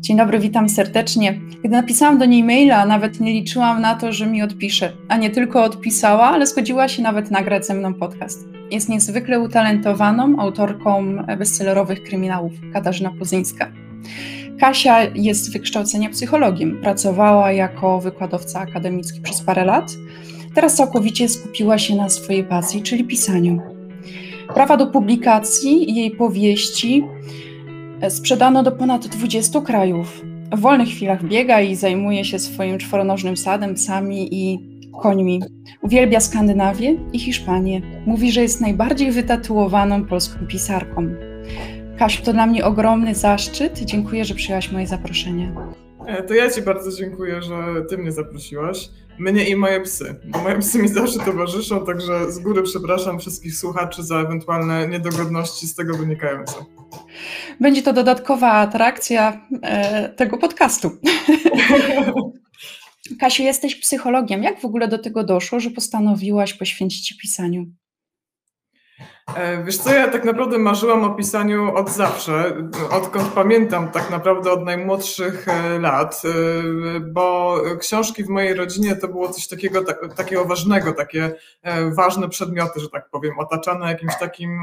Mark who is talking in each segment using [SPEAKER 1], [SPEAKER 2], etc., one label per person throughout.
[SPEAKER 1] Dzień dobry, witam serdecznie. Gdy napisałam do niej maila, nawet nie liczyłam na to, że mi odpisze. A nie tylko odpisała, ale zgodziła się nawet nagrać ze mną podcast. Jest niezwykle utalentowaną autorką bestsellerowych kryminałów, Katarzyna Puzyńska. Kasia jest wykształcenia psychologiem. Pracowała jako wykładowca akademicki przez parę lat. Teraz całkowicie skupiła się na swojej pasji, czyli pisaniu. Prawa do publikacji jej powieści sprzedano do ponad 20 krajów. W wolnych chwilach biega i zajmuje się swoim czworonożnym sadem, psami i końmi. Uwielbia Skandynawię i Hiszpanię. Mówi, że jest najbardziej wytatuowaną polską pisarką. Kasiu, to dla mnie ogromny zaszczyt. Dziękuję, że przyjęłaś moje zaproszenie.
[SPEAKER 2] E, to ja Ci bardzo dziękuję, że Ty mnie zaprosiłaś. Mnie i moje psy. Bo moje psy mi zawsze towarzyszą, także z góry przepraszam wszystkich słuchaczy za ewentualne niedogodności z tego wynikające.
[SPEAKER 1] Będzie to dodatkowa atrakcja e, tego podcastu. Kasiu, jesteś psychologiem. Jak w ogóle do tego doszło, że postanowiłaś poświęcić pisaniu?
[SPEAKER 2] E, wiesz co, ja tak naprawdę marzyłam o pisaniu od zawsze, odkąd pamiętam tak naprawdę od najmłodszych e, lat, e, bo książki w mojej rodzinie to było coś takiego, tak, takiego ważnego, takie ważne przedmioty, że tak powiem, otaczane jakimś takim,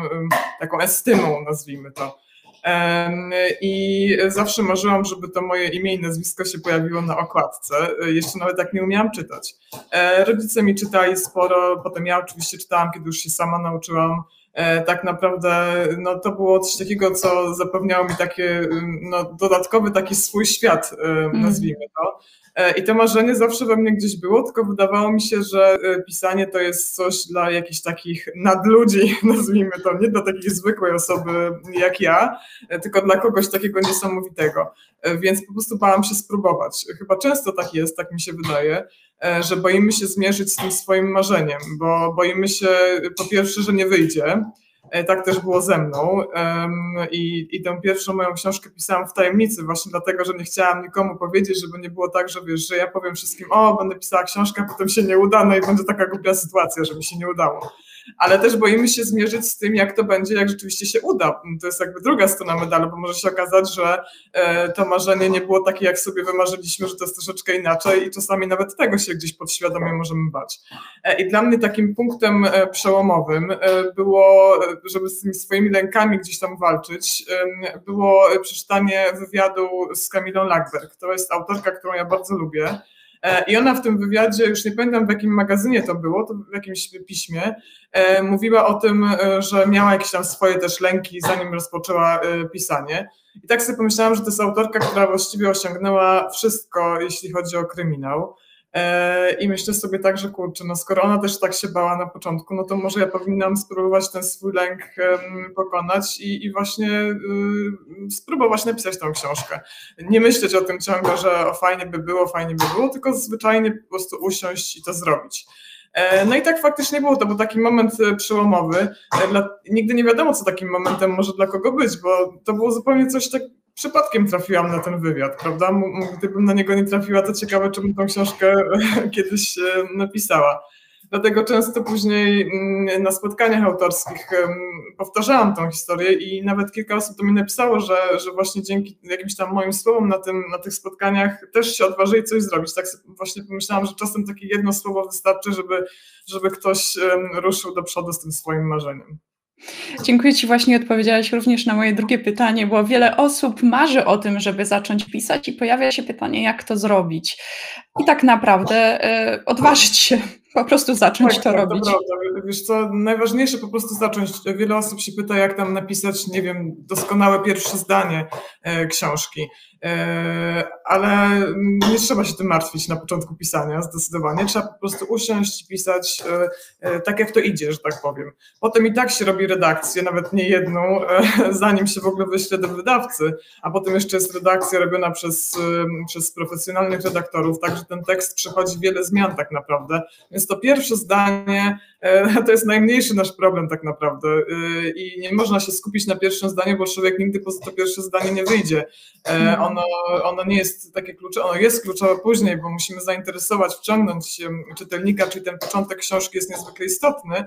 [SPEAKER 2] taką estymą, nazwijmy to. I zawsze marzyłam, żeby to moje imię i nazwisko się pojawiło na okładce. Jeszcze nawet tak nie umiałam czytać. Rodzice mi czytali sporo, potem ja oczywiście czytałam, kiedy już się sama nauczyłam. E, tak naprawdę no, to było coś takiego, co zapewniało mi takie, no, dodatkowy taki swój świat, e, mhm. nazwijmy to. E, I to marzenie zawsze we mnie gdzieś było, tylko wydawało mi się, że pisanie to jest coś dla jakichś takich nadludzi, nazwijmy to, nie dla takiej zwykłej osoby jak ja, tylko dla kogoś takiego niesamowitego. Więc po prostu bałam się spróbować. Chyba często tak jest, tak mi się wydaje, że boimy się zmierzyć z tym swoim marzeniem, bo boimy się po pierwsze, że nie wyjdzie. E, tak też było ze mną. I, I tę pierwszą moją książkę pisałam w tajemnicy, właśnie dlatego, że nie chciałam nikomu powiedzieć, żeby nie było tak, że wiesz, że ja powiem wszystkim, o, będę pisała książkę, a potem się nie uda, no i będzie taka głupia sytuacja, że mi się nie udało ale też boimy się zmierzyć z tym, jak to będzie, jak rzeczywiście się uda. To jest jakby druga strona medalu, bo może się okazać, że e, to marzenie nie było takie, jak sobie wymarzyliśmy, że to jest troszeczkę inaczej i czasami nawet tego się gdzieś podświadomie możemy bać. E, I dla mnie takim punktem e, przełomowym było, żeby z tymi swoimi lękami gdzieś tam walczyć, było przeczytanie wywiadu z Kamilą Lackberg. To jest autorka, którą ja bardzo lubię. E, I ona w tym wywiadzie, już nie pamiętam w jakim magazynie to było, to w jakimś piśmie, e, mówiła o tym, e, że miała jakieś tam swoje też lęki, zanim rozpoczęła pisanie. I tak sobie pomyślałam, że to jest autorka, która właściwie osiągnęła wszystko, jeśli chodzi o kryminał. E, I myślę sobie tak, że kurczę, no skoro ona też tak się bała na początku, no to może ja powinnam spróbować ten swój lęk pokonać i, i właśnie y, spróbować napisać tą książkę. Nie myśleć o tym ciągle, że o fajnie by było, fajnie by było, tylko zwyczajnie po prostu usiąść i to zrobić. E, no i tak faktycznie było, to był taki moment e, przełomowy. Dla, nigdy nie wiadomo, co takim momentem może dla kogo być, bo to było zupełnie coś tak, przypadkiem trafiłam na ten wywiad, prawda? Gdybym na niego nie trafiła, to ciekawe, czy bym tą książkę kiedyś e, napisała. Dlatego często później mm, na spotkaniach autorskich powtarzałam tą historię i nawet kilka osób do mnie napisało, że, że właśnie dzięki jakimś tam moim słowom na, tym, na tych spotkaniach też się odważyli coś zrobić. Tak właśnie pomyślałam, że czasem takie jedno słowo wystarczy, żeby, żeby ktoś ruszył do przodu z tym swoim marzeniem.
[SPEAKER 1] Dziękuję Ci. Właśnie odpowiedziałaś również na moje drugie pytanie, bo wiele osób marzy o tym, żeby zacząć pisać i pojawia się pytanie, jak to zrobić. I tak naprawdę y, odważyć się, po prostu zacząć tak, to tak, robić. To
[SPEAKER 2] prawda. Wiesz co, najważniejsze po prostu zacząć. Wiele osób się pyta, jak tam napisać, nie wiem, doskonałe pierwsze zdanie e, książki. E, ale nie trzeba się tym martwić na początku pisania, zdecydowanie. Trzeba po prostu usiąść i pisać e, e, tak, jak to idzie, że tak powiem. Potem i tak się robi redakcję, nawet nie jedną, zanim się w ogóle wyśle do wydawcy, a potem jeszcze jest redakcja robiona przez, przez profesjonalnych redaktorów, także ten tekst przechodzi wiele zmian tak naprawdę. Więc to pierwsze zdanie to jest najmniejszy nasz problem tak naprawdę i nie można się skupić na pierwszym zdaniu, bo człowiek nigdy poza to pierwsze zdanie nie wyjdzie. On ono, ono nie jest takie kluczowe, ono jest kluczowe później, bo musimy zainteresować, wciągnąć czytelnika, czyli ten początek książki jest niezwykle istotny,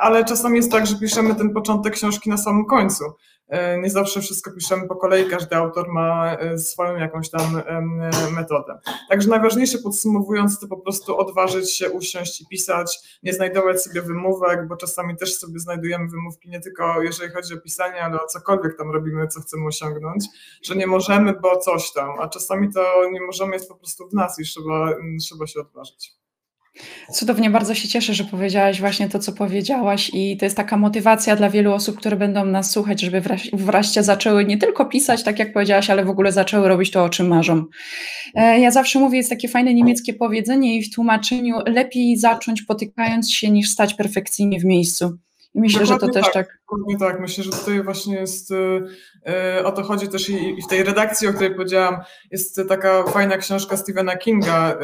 [SPEAKER 2] ale czasami jest tak, że piszemy ten początek książki na samym końcu. E, nie zawsze wszystko piszemy po kolei, każdy autor ma e, swoją jakąś tam metodę. Także najważniejsze podsumowując, to po prostu odważyć się, usiąść i pisać, nie znajdować sobie wymówek, bo czasami też sobie znajdujemy wymówki nie tylko jeżeli chodzi o pisanie, ale o cokolwiek tam robimy, co chcemy osiągnąć, że nie możemy, bo coś tam, a czasami to nie możemy jest po prostu w nas i trzeba, trzeba się odważyć.
[SPEAKER 1] Cudownie, bardzo się cieszę, że powiedziałaś właśnie to, co powiedziałaś, i to jest taka motywacja dla wielu osób, które będą nas słuchać, żeby wreszcie zaczęły nie tylko pisać, tak jak powiedziałaś, ale w ogóle zaczęły robić to, o czym marzą. E, ja zawsze mówię, jest takie fajne niemieckie powiedzenie i w tłumaczeniu lepiej zacząć potykając się, niż stać perfekcyjnie w miejscu. I myślę, Dokładnie że to też tak. tak.
[SPEAKER 2] Dokładnie tak. Myślę, że tutaj właśnie jest e, o to chodzi też i, w tej redakcji, o której powiedziałam, jest taka fajna książka Stephena Kinga.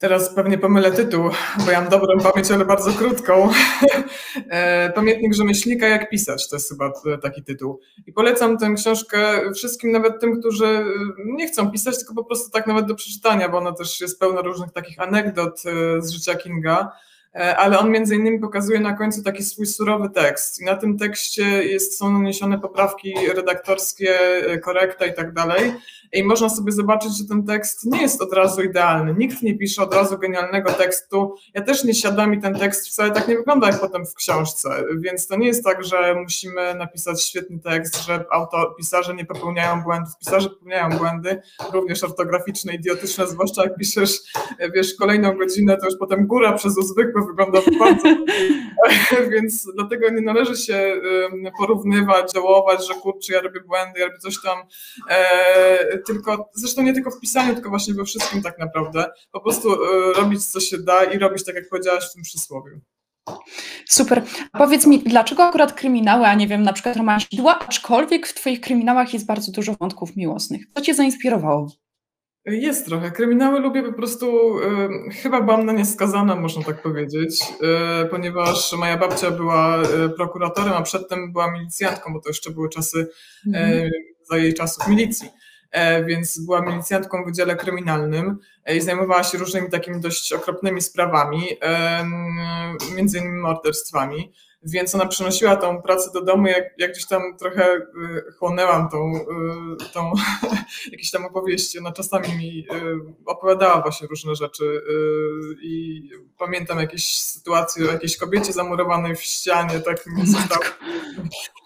[SPEAKER 2] Teraz pewnie pomylę tytuł, bo ja mam dobrą pamięć, ale bardzo krótką. E, pamiętnik rzemieślnika, jak pisać, to jest chyba taki tytuł. I polecam tę książkę wszystkim, nawet tym, którzy nie chcą pisać, tylko po prostu tak nawet do przeczytania, bo ona też jest pełna różnych takich anegdot e, z życia Kinga. E, ale on między innymi pokazuje na końcu taki swój surowy tekst i na tym tekście jest, są naniesione poprawki redaktorskie, korekta i tak dalej i można sobie zobaczyć, że ten tekst nie jest od razu idealny. Nikt nie pisze od razu genialnego tekstu. Ja też nie siadam i ten tekst wcale tak nie wygląda jak potem w książce, więc to nie jest tak, że musimy napisać świetny tekst, że auto, pisarze nie popełniają błędów. Pisarze popełniają błędy, również ortograficzne, idiotyczne, zwłaszcza jak piszesz, wiesz, kolejną godzinę, to już potem góra przez uzwykły wygląda bardzo. więc dlatego nie należy się porównywać, żałować, że kurczę, ja robię błędy, ja robię coś tam. E, tylko, zresztą nie tylko w pisaniu, tylko właśnie we wszystkim tak naprawdę. Po prostu e, robić co się da i robić tak, jak powiedziałaś w tym przysłowiu.
[SPEAKER 1] Super. Powiedz mi, dlaczego akurat kryminały, a nie wiem, na przykład romansidła, aczkolwiek w Twoich kryminałach jest bardzo dużo wątków miłosnych. Co Cię zainspirowało?
[SPEAKER 2] Jest trochę. Kryminały lubię po prostu, y, chyba byłam na nie skazana, można tak powiedzieć, y, ponieważ moja babcia była y, prokuratorem, a przedtem była milicjantką, bo to jeszcze były czasy mhm. za jej czasów milicji. E, więc była milicjantką w Wydziale Kryminalnym e, i zajmowała się różnymi takimi dość okropnymi sprawami, między innymi morderstwami więc ona przynosiła tą pracę do domu, jak, jak gdzieś tam trochę y, chłonęłam tą, y, tą jakieś tam opowieści, ona czasami mi y, opowiadała właśnie różne rzeczy i pamiętam jakieś sytuacje o jakiejś kobiecie zamurowanej w ścianie, tak mi zostało,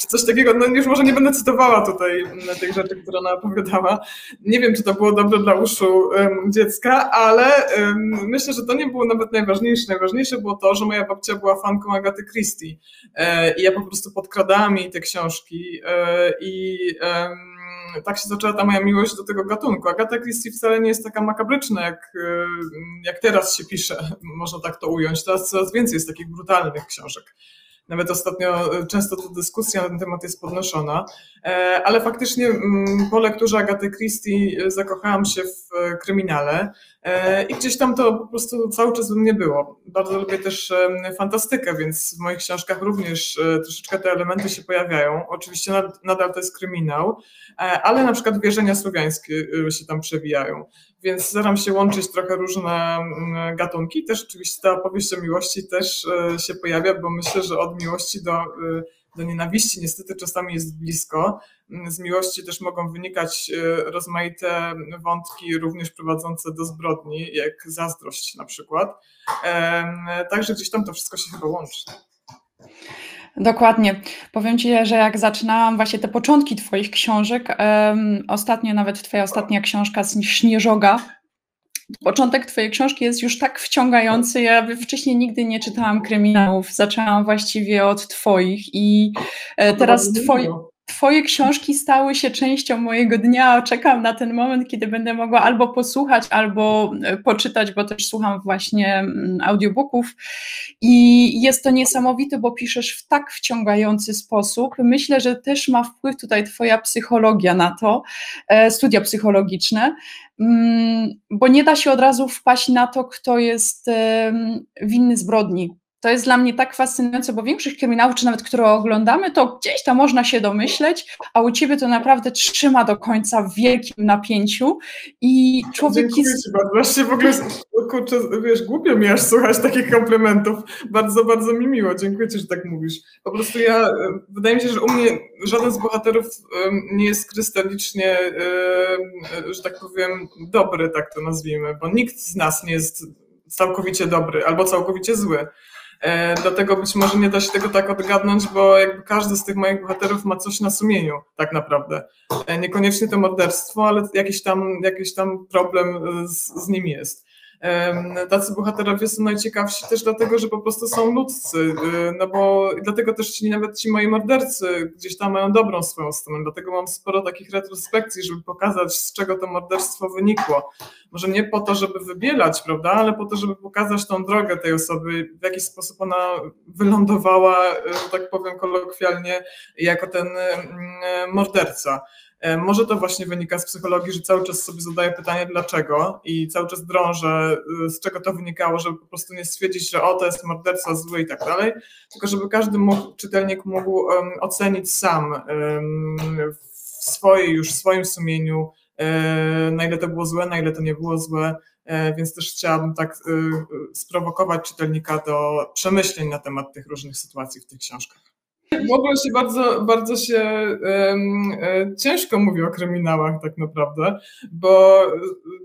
[SPEAKER 2] czy coś takiego, no już może nie będę cytowała tutaj tych rzeczy, które ona opowiadała. Nie wiem, czy to było dobre dla uszu dziecka, ale myślę, że to nie było nawet najważniejsze. Najważniejsze było to, że moja babcia była fanką Agaty Christie I ja po prostu podkradałam jej te książki e, i tak się zaczęła ta moja miłość do tego gatunku. Agata Christie wcale nie jest taka makabryczna, jak, e, jak teraz się pisze, można tak to ująć. Teraz coraz więcej jest takich brutalnych książek. Nawet ostatnio często ta dyskusja na ten temat jest podnoszona, ale faktycznie mm, po lekturze Agaty Christie zakochałam się w kryminale. E, I gdzieś tam to po prostu cały czas by mnie było. Bardzo lubię też fantastykę, więc w moich książkach również e, troszeczkę te elementy się pojawiają. Oczywiście nadal to jest kryminał, e, ale na przykład wierzenia słowiańskie się tam przewijają. Więc staram się łączyć trochę różne gatunki. Też oczywiście ta opowieść o miłości też się pojawia, bo myślę, że od miłości do do nienawiści niestety czasami jest blisko. Z miłości też mogą wynikać e, rozmaite wątki, również prowadzące do zbrodni, jak zazdrość na przykład. Także gdzieś tam to wszystko się chyba łączy.
[SPEAKER 1] Dokładnie. Powiem Ci, że jak zaczynałam właśnie te początki Twoich książek, ostatnio nawet Twoja ostatnia książka z Śnieżoga, Początek Twojej książki jest już tak wciągający. Ja wcześniej nigdy nie czytałam kryminałów. Zaczęłam właściwie od Twoich i e, teraz Twoje, Twoje książki stały się częścią mojego dnia. Czekam na ten moment, kiedy będę mogła albo posłuchać, albo e, poczytać, bo też słucham właśnie mm, audiobooków. I jest to niesamowite, bo piszesz w tak wciągający sposób. Myślę, że też ma wpływ tutaj Twoja psychologia na to, e, studia psychologiczne, mm, bo nie da się od razu wpaść na to, kto jest winny zbrodni To jest dla mnie tak fascynujące, bo większość kryminałów, czy nawet które oglądamy, to gdzieś tam można się domyśleć, a u ciebie to naprawdę trzyma do końca w wielkim napięciu i człowiek
[SPEAKER 2] Dziękuję
[SPEAKER 1] jest...
[SPEAKER 2] Ci bardzo. W ogóle, kurczę, wiesz, głupio mi aż słuchać takich komplementów. Bardzo, bardzo mi miło. Dziękuję Ci, że tak mówisz. Po prostu ja, e, wydaje mi się, że u mnie żaden z bohaterów nie jest krystalicznie, że tak powiem, dobry, tak to nazwijmy, bo nikt z nas nie jest całkowicie dobry albo całkowicie zły. E, Dlatego być może nie da się tego tak odgadnąć, bo jakby każdy z tych moich bohaterów ma coś na sumieniu, tak naprawdę. E, Niekoniecznie to morderstwo, ale jakiś tam, jakiś tam problem e, z, z nim jest. Tacy bohaterowie są najciekawsi też dlatego, że po prostu są ludzcy, y, no bo dlatego też ci, nawet ci moi mordercy gdzieś tam mają dobrą swoją stronę, dlatego mam sporo takich retrospekcji, żeby pokazać z czego to morderstwo wynikło. Może nie po to, żeby wybielać, prawda, ale po to, żeby pokazać tą drogę tej osoby, w jaki sposób ona wylądowała, y, że tak powiem kolokwialnie, jako ten mm, morderca. E, Może to właśnie wynika z psychologii, że cały czas sobie zadaję pytanie dlaczego? I cały czas drążę, y, z czego to wynikało, żeby po prostu nie stwierdzić, że o, to jest morderca zły i tak dalej, tylko żeby każdy mógł, czytelnik mógł em, ocenić sam em, w swojej, już w swoim sumieniu, e, na ile to było złe, na ile to nie było złe, e, więc też chciałabym tak sprowokować czytelnika do przemyśleń na temat tych różnych sytuacji w tych książkach. W ogóle się bardzo, bardzo się e, ciężko mówi o kryminałach tak naprawdę, bo,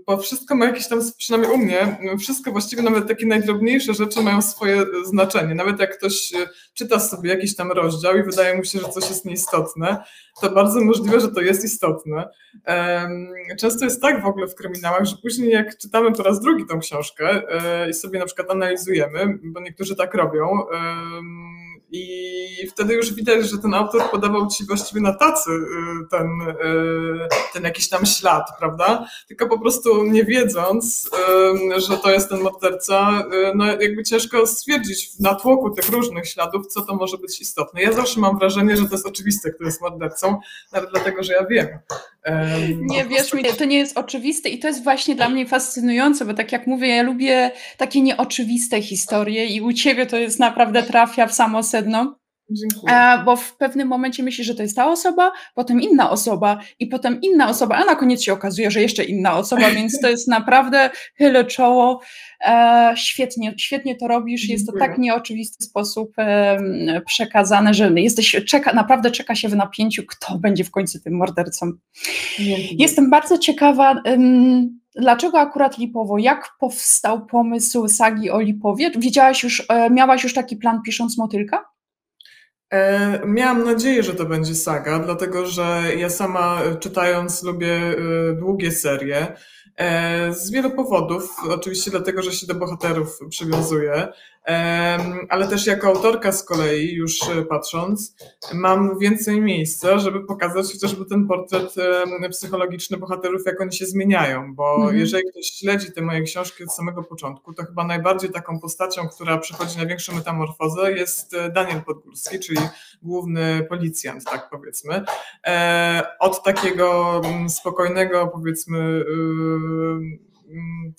[SPEAKER 2] bo wszystko ma jakieś tam, przynajmniej u mnie, wszystko właściwie, nawet takie najdrobniejsze rzeczy mają swoje znaczenie. Nawet jak ktoś e, czyta sobie jakiś tam rozdział i wydaje mu się, że coś jest nieistotne, to bardzo możliwe, że to jest istotne. Em, Często jest tak w ogóle w kryminałach, że później jak czytamy po raz drugi tą książkę e, i sobie na przykład analizujemy, bo niektórzy tak robią, em, i wtedy już widać, że ten autor podawał ci właściwie na tacy y, ten, y, ten jakiś tam ślad, prawda? Tylko po prostu nie wiedząc, y, że to jest ten morderca, no jakby ciężko stwierdzić w natłoku tych różnych śladów, co to może być istotne. Ja zawsze mam wrażenie, że to jest oczywiste, kto jest mordercą, nawet dlatego, że ja wiem.
[SPEAKER 1] Nie, wierz mi, to nie jest oczywiste i to jest właśnie dla mnie fascynujące, bo tak jak mówię, ja lubię takie nieoczywiste historie i u ciebie to jest naprawdę trafia w samo sedno.
[SPEAKER 2] Dziękuję.
[SPEAKER 1] E, bo w pewnym momencie myślisz, że to jest ta osoba, potem inna osoba i potem inna osoba, a na koniec się okazuje, że jeszcze inna osoba, więc to jest naprawdę chylę czoło. E, świetnie, świetnie to robisz, jest to tak nieoczywisty sposób przekazane, że jesteś, czeka, naprawdę czeka się w napięciu, kto będzie w końcu tym mordercą. Jestem bardzo ciekawa, dlaczego akurat Lipowo? Jak powstał pomysł sagi o Lipowie? Wiedziałaś już, e, miałaś już taki plan pisząc Motylka?
[SPEAKER 2] E, Miałam nadzieję, że to będzie saga, dlatego że ja sama e, czytając lubię e, długie serie. Z wielu powodów, oczywiście dlatego, że się do bohaterów przywiązuję, ale też jako autorka z kolei, już e, patrząc, mam więcej miejsca, żeby pokazać chociażby ten portret psychologiczny bohaterów, jak oni się zmieniają, bo
[SPEAKER 1] Mhm.
[SPEAKER 2] jeżeli ktoś śledzi te moje książki od samego początku, to chyba najbardziej taką postacią, która przechodzi największą metamorfozę jest e, Daniel Podgórski, czyli główny policjant, tak powiedzmy. E, Od takiego mm, spokojnego, powiedzmy,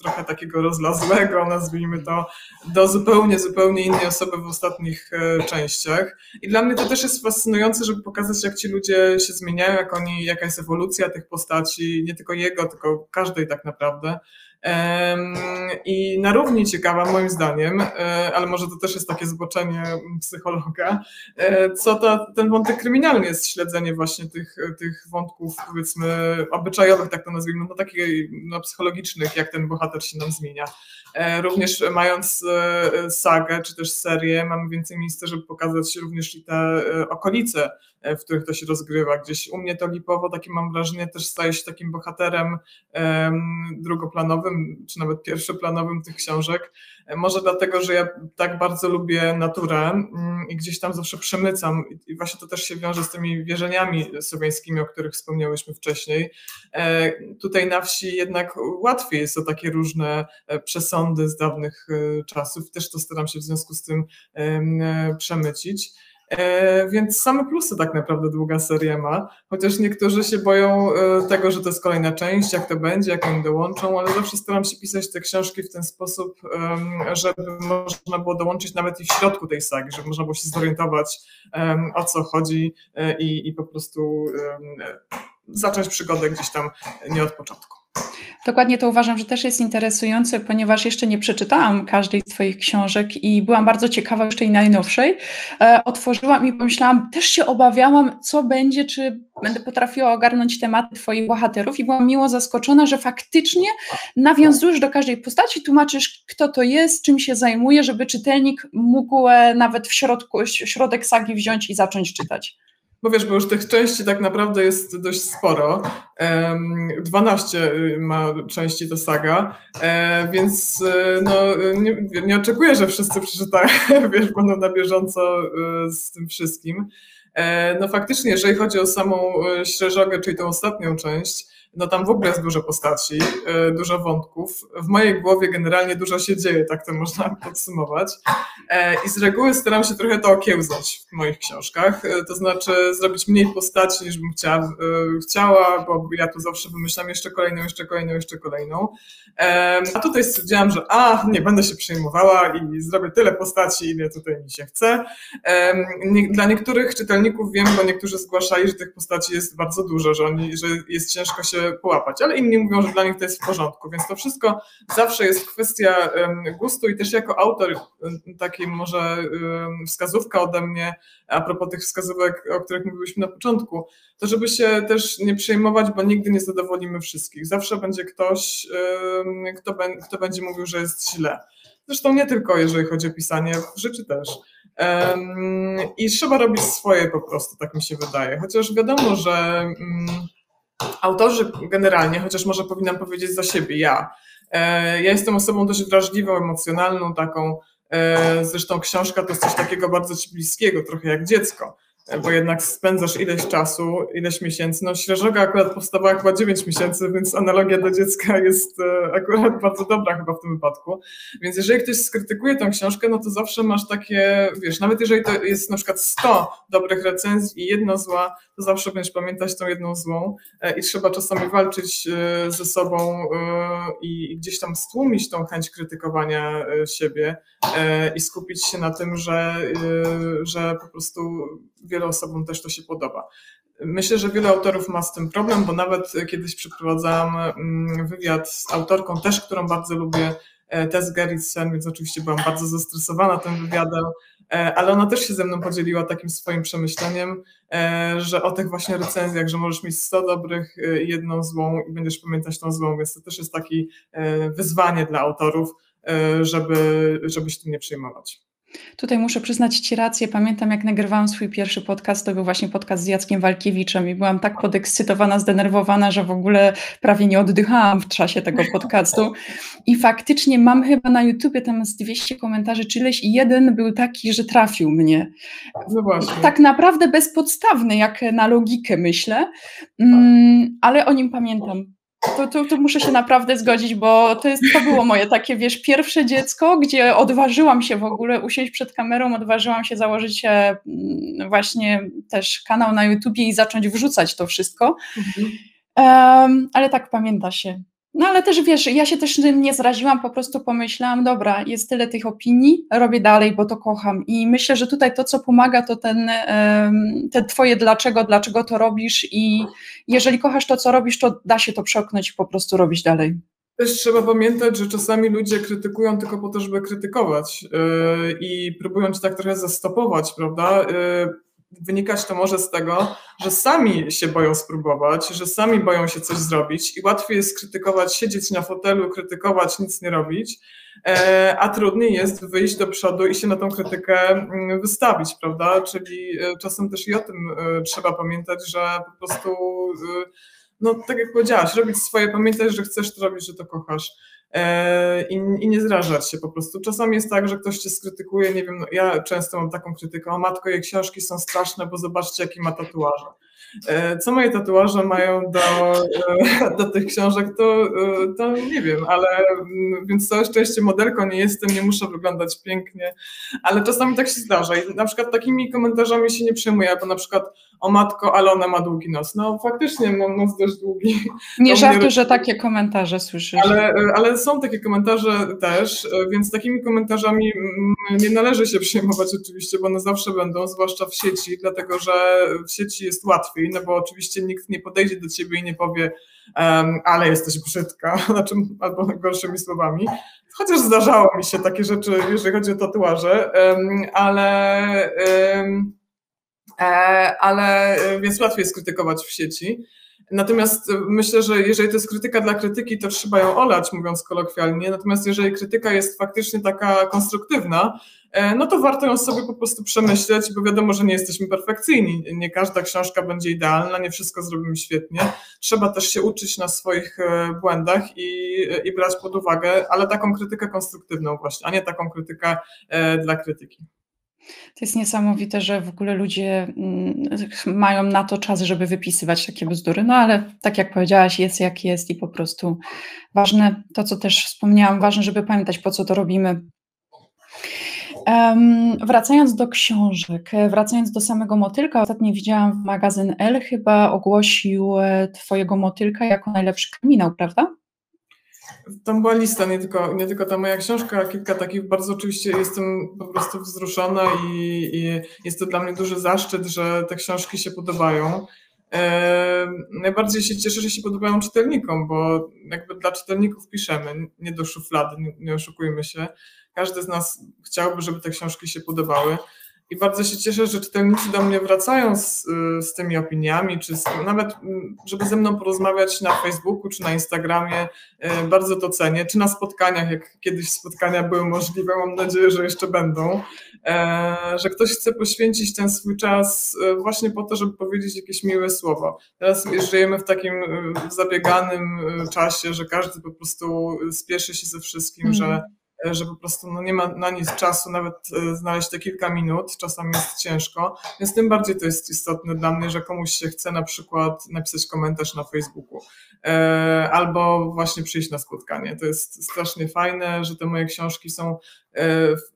[SPEAKER 2] trochę takiego rozlazłego, nazwijmy to, do zupełnie, zupełnie innej osoby w ostatnich e, częściach. I dla mnie to też jest fascynujące, żeby pokazać, jak ci ludzie się zmieniają, jak oni, jaka jest ewolucja tych postaci, nie tylko jego, tylko każdej tak naprawdę. I na równi ciekawa moim zdaniem, e, ale może to też jest takie zboczenie psychologa, e, co to, ten wątek kryminalny jest śledzenie właśnie tych, tych wątków powiedzmy obyczajowych, tak to nazwijmy, no takich no, psychologicznych, jak ten bohater się nam zmienia. E, Również mając e, sagę czy też serię, mamy więcej miejsca, żeby pokazać również i te e, okolice, w których to się rozgrywa. Gdzieś u mnie to Lipowo, takie mam wrażenie, też staje się takim bohaterem em, drugoplanowym, czy nawet pierwszoplanowym tych książek. Może dlatego, że ja tak bardzo lubię naturę mm, i gdzieś tam zawsze przemycam i- właśnie to też się wiąże z tymi wierzeniami słowiańskimi, o których wspomniałyśmy wcześniej. E, Tutaj na wsi jednak łatwiej jest o takie różne e, przesądy z dawnych e, czasów. Też to staram się w związku z tym em, przemycić. E, więc same plusy tak naprawdę długa seria ma, chociaż niektórzy się boją e, tego, że to jest kolejna część, jak to będzie, jak oni dołączą, ale zawsze staram się pisać te książki w ten sposób, żeby można było dołączyć nawet i w środku tej sagi, żeby można było się zorientować o co chodzi e, i, i po prostu zacząć przygodę gdzieś tam nie od początku.
[SPEAKER 1] Dokładnie to uważam, że też jest interesujące, ponieważ jeszcze nie przeczytałam każdej z Twoich książek i byłam bardzo ciekawa już tej najnowszej. E, otworzyłam i pomyślałam, też się obawiałam, co będzie, czy będę potrafiła ogarnąć tematy Twoich bohaterów i byłam miło zaskoczona, że faktycznie nawiązujesz do każdej postaci, tłumaczysz, kto to jest, czym się zajmuje, żeby czytelnik mógł e, nawet w środku, środek sagi wziąć i zacząć czytać.
[SPEAKER 2] Bo wiesz, bo już tych części tak naprawdę jest dość sporo. 12 y, ma części ta saga, e, więc y, no, nie, nie oczekuję, że wszyscy przeczytają, wiesz, będą na bieżąco y, z tym wszystkim. E, no faktycznie, jeżeli chodzi o samą Śreżogę, czyli tą ostatnią część, no tam w ogóle jest dużo postaci, e, dużo wątków. W mojej głowie generalnie dużo się dzieje, tak to można podsumować. E, I z reguły staram się trochę to okiełzać w moich książkach, e, to znaczy zrobić mniej postaci niż bym chciała, bo ja tu zawsze wymyślam jeszcze kolejną, jeszcze kolejną, jeszcze kolejną. A tutaj stwierdziłam, że a, nie będę się przejmowała i zrobię tyle postaci, ile tutaj mi się chce. Dla niektórych czytelników wiem, bo niektórzy zgłaszali, że tych postaci jest bardzo dużo, że, oni, że jest ciężko się połapać, ale inni mówią, że dla nich to jest w porządku, więc to wszystko zawsze jest kwestia gustu i też jako autor taki może wskazówka ode mnie a propos tych wskazówek, o których mówiliśmy na początku, to żeby się też nie przejmować, bo nigdy nie zadowolimy wszystkich. Zawsze będzie ktoś, kto, kto będzie mówił, że jest źle. Zresztą nie tylko jeżeli chodzi o pisanie, w życiu też. I trzeba robić swoje po prostu, tak mi się wydaje. Chociaż wiadomo, że autorzy generalnie, chociaż może powinnam powiedzieć za siebie, ja. E, ja jestem osobą dość wrażliwą, emocjonalną, taką. E, zresztą książka to jest coś takiego bardzo ci bliskiego, trochę jak dziecko bo jednak spędzasz ileś czasu, ileś miesięcy. No Śreżoga akurat powstawała chyba 9 miesięcy, więc analogia do dziecka jest e, akurat bardzo dobra chyba w tym wypadku. Więc jeżeli ktoś skrytykuje tę książkę, no to zawsze masz takie, wiesz, nawet jeżeli to jest na przykład 100 dobrych recenzji i jedna zła, to zawsze będziesz pamiętać tą jedną złą e, i trzeba czasami walczyć e, ze sobą i gdzieś tam stłumić tą chęć krytykowania siebie i skupić się na tym, że, że po prostu wielu osobom też to się podoba. Myślę, że wiele autorów ma z tym problem, bo nawet kiedyś przeprowadzałam mm, wywiad z autorką też, którą bardzo lubię, e, Tess Gerritsen, więc oczywiście byłam bardzo zestresowana tym wywiadem, e, ale ona też się ze mną podzieliła takim swoim przemyśleniem, e, że o tych właśnie recenzjach, że możesz mieć 100 dobrych i jedną złą i będziesz pamiętać tą złą, więc to też jest takie wyzwanie dla autorów, żeby, żeby się tym nie przejmować.
[SPEAKER 1] Tutaj muszę przyznać Ci rację. Pamiętam, jak nagrywałam swój pierwszy podcast, to był właśnie podcast z Jackiem Walkiewiczem i byłam tak podekscytowana, zdenerwowana, że w ogóle prawie nie oddychałam w czasie tego podcastu. I faktycznie mam chyba na YouTubie tam z 200 komentarzy czyleś i jeden był taki, że trafił mnie. No. Tak naprawdę bezpodstawny, jak na logikę myślę, mm, ale o nim pamiętam to, to, to, muszę się naprawdę zgodzić, bo to, jest, to było moje takie, wiesz, pierwsze dziecko, gdzie odważyłam się w ogóle usiąść przed kamerą, odważyłam się założyć mm, właśnie też kanał na YouTubie i zacząć wrzucać to wszystko. Mhm. Um, ale tak pamięta się. No ale też wiesz, ja się też tym nie zraziłam, po prostu pomyślałam, dobra, jest tyle tych opinii, robię dalej, bo to kocham. I myślę, że tutaj to, co pomaga, to ten, te twoje dlaczego, dlaczego to robisz i jeżeli kochasz to, co robisz, to da się to przeoknąć i po prostu robić dalej.
[SPEAKER 2] Też trzeba pamiętać, że czasami ludzie krytykują tylko po to, żeby krytykować yy, i próbują cię tak trochę zastopować, prawda? Yy, wynikać to może z tego, że sami się boją spróbować, że sami boją się coś zrobić i łatwiej jest krytykować, siedzieć na fotelu, krytykować, nic nie robić, e, a trudniej jest wyjść do przodu i się na tą krytykę mm, wystawić, prawda? Czyli e, czasem też i o tym e, trzeba pamiętać, że po prostu, no tak jak powiedziałaś, robić swoje, pamiętać, że chcesz to robić, że to kochasz. E, i, i, nie zrażać się po prostu. Czasami jest tak, że ktoś cię skrytykuje, nie wiem, no, ja często mam taką krytykę, o matko, jej książki są straszne, bo zobaczcie, jaki ma tatuaże. E, co moje tatuaże mają do, e, do tych książek, to, e, to nie wiem, ale mm, więc całe szczęście modelką nie jestem, nie muszę wyglądać pięknie, ale czasami tak się zdarza i na przykład takimi komentarzami się nie przejmuję, bo na przykład o matko, ale ona ma długi nos. No faktycznie mam nos dość długi.
[SPEAKER 1] Nie żartuję, że takie komentarze słyszysz.
[SPEAKER 2] Ale, ale są takie komentarze też, więc takimi komentarzami mm, nie należy się przejmować oczywiście, bo one zawsze będą, zwłaszcza w sieci, dlatego że w sieci jest łatwiej, no bo oczywiście nikt nie podejdzie do ciebie i nie powie um, ale jesteś brzydka, znaczy, albo gorszymi słowami. Chociaż zdarzało mi się takie rzeczy, jeżeli chodzi o tatuaże, um, ale um, ale e, więc łatwiej jest krytykować w sieci. Natomiast e, myślę, że jeżeli to jest krytyka dla krytyki, to trzeba ją olać, mówiąc kolokwialnie. Natomiast jeżeli krytyka jest faktycznie taka konstruktywna, no to warto ją sobie po prostu przemyśleć, bo wiadomo, że nie jesteśmy perfekcyjni. Nie każda książka będzie idealna, nie wszystko zrobimy świetnie. Trzeba też się uczyć na swoich błędach i, i brać pod uwagę, ale taką krytykę konstruktywną właśnie, a nie taką krytykę dla krytyki.
[SPEAKER 1] To jest niesamowite, że w ogóle ludzie mm, mają na to czas, żeby wypisywać takie bzdury, no ale tak jak powiedziałaś, jest jak jest i po prostu ważne, to co też wspomniałam, ważne, żeby pamiętać, po co to robimy. Um, wracając do książek, wracając do samego motylka, ostatnio widziałam w magazyn L chyba ogłosił e, Twojego motylka jako najlepszy kryminał, prawda?
[SPEAKER 2] Tam była lista, nie tylko, nie tylko ta moja książka, a kilka takich. Bardzo oczywiście jestem po prostu wzruszona i, i jest to dla mnie duży zaszczyt, że te książki się podobają. Najbardziej się cieszę, że się podobają czytelnikom, bo jakby dla czytelników piszemy, nie do szuflady, nie, nie oszukujmy się. Każdy z nas chciałby, żeby te książki się podobały. I bardzo się cieszę, że czytelnicy do mnie wracają z, z tymi opiniami, czy z, nawet, żeby ze mną porozmawiać na Facebooku czy na Instagramie. E, bardzo to cenię. Czy na spotkaniach, jak kiedyś spotkania były możliwe, mam nadzieję, że jeszcze będą. E, że ktoś chce poświęcić ten swój czas e, właśnie po to, żeby powiedzieć jakieś miłe słowo. Teraz żyjemy w takim zabieganym czasie, że każdy po prostu spieszy się ze wszystkim, mm. że mhm że po prostu no, nie ma na nic czasu, nawet e, znaleźć te kilka minut, czasami jest ciężko, więc tym bardziej to jest istotne dla mnie, że komuś się chce na przykład napisać komentarz na Facebooku e, albo właśnie przyjść na spotkanie. To jest strasznie fajne, że te moje książki są E,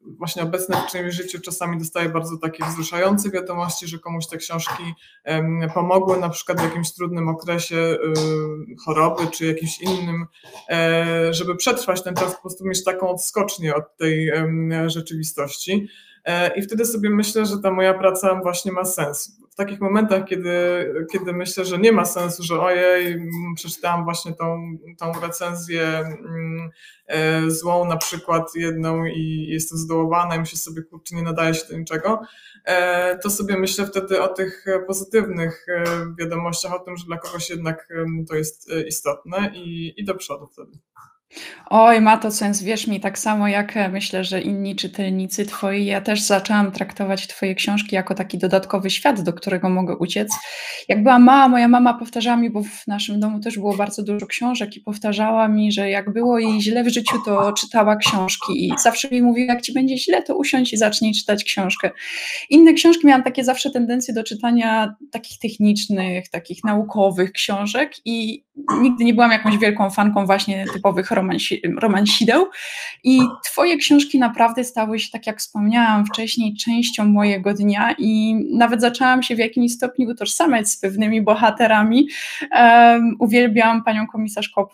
[SPEAKER 2] właśnie obecne w czyimś życiu czasami dostaję bardzo takie wzruszające wiadomości, że komuś te książki pomogły na przykład w jakimś trudnym okresie y, choroby czy jakimś innym, e, żeby przetrwać ten czas, po prostu mieć taką odskocznię od tej rzeczywistości. E, I wtedy sobie myślę, że ta moja praca właśnie ma sens w takich momentach, kiedy, kiedy myślę, że nie ma sensu, że ojej, przeczytałam właśnie tą, tą recenzję mm, e, złą na przykład jedną i jestem zdołowana i myślę sobie, kurczę, nie nadaje się do niczego, e, to sobie myślę wtedy o tych pozytywnych e, wiadomościach, o tym, że dla kogoś jednak to jest istotne i, i do przodu wtedy.
[SPEAKER 1] Oj, ma to sens. Wierz mi, tak samo jak e, myślę, że inni czytelnicy twoi, ja też zaczęłam traktować twoje książki jako taki dodatkowy świat, do którego mogę uciec. Jak była mała, moja mama powtarzała mi, bo w naszym domu też było bardzo dużo książek i powtarzała mi, że jak było jej źle w życiu, to czytała książki i zawsze mi mówiła, jak ci będzie źle, to usiądź i zacznij czytać książkę. Inne książki miałam takie zawsze tendencje do czytania takich technicznych, takich naukowych książek i nigdy nie byłam jakąś wielką fanką właśnie typowych romansi, romansideł i twoje książki naprawdę stały się, tak jak wspomniałam wcześniej, częścią mojego dnia i nawet zaczęłam się w jakimś stopniu utożsamiać z pewnymi bohaterami. Um, uwielbiam panią komisarz Kop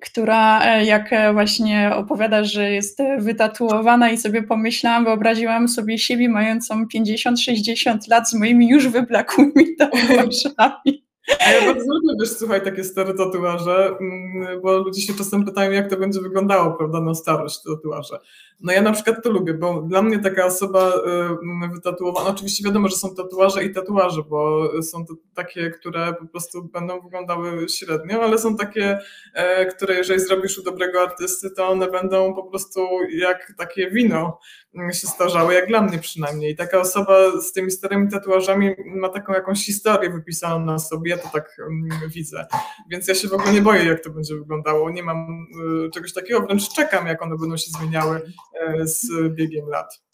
[SPEAKER 1] która e, jak e, właśnie opowiada, że jest wytatuowana i sobie pomyślałam, wyobraziłam sobie siebie mającą 50-60 lat z moimi już wyblakłymi tatuażami.
[SPEAKER 2] A ja bardzo lubię, wiesz, słuchaj, takie stare tatuaże, mm, bo ludzie się czasem pytają, jak to będzie wyglądało, prawda, na starość tatuaże. No ja na przykład to lubię, bo dla mnie taka osoba y, wytatuowana, oczywiście wiadomo, że są tatuaże i tatuaże, bo są to takie, które po prostu będą wyglądały średnio, ale są takie, e, które jeżeli zrobisz u dobrego artysty, to one będą po prostu jak takie wino się starzały, jak dla mnie przynajmniej. I taka osoba z tymi starymi tatuażami ma taką jakąś historię wypisaną na sobie, ja to tak widzę. Więc ja się w ogóle nie boję, jak to będzie wyglądało. Nie mam y, czegoś takiego, wręcz czekam, jak one będą się zmieniały z biegiem lat.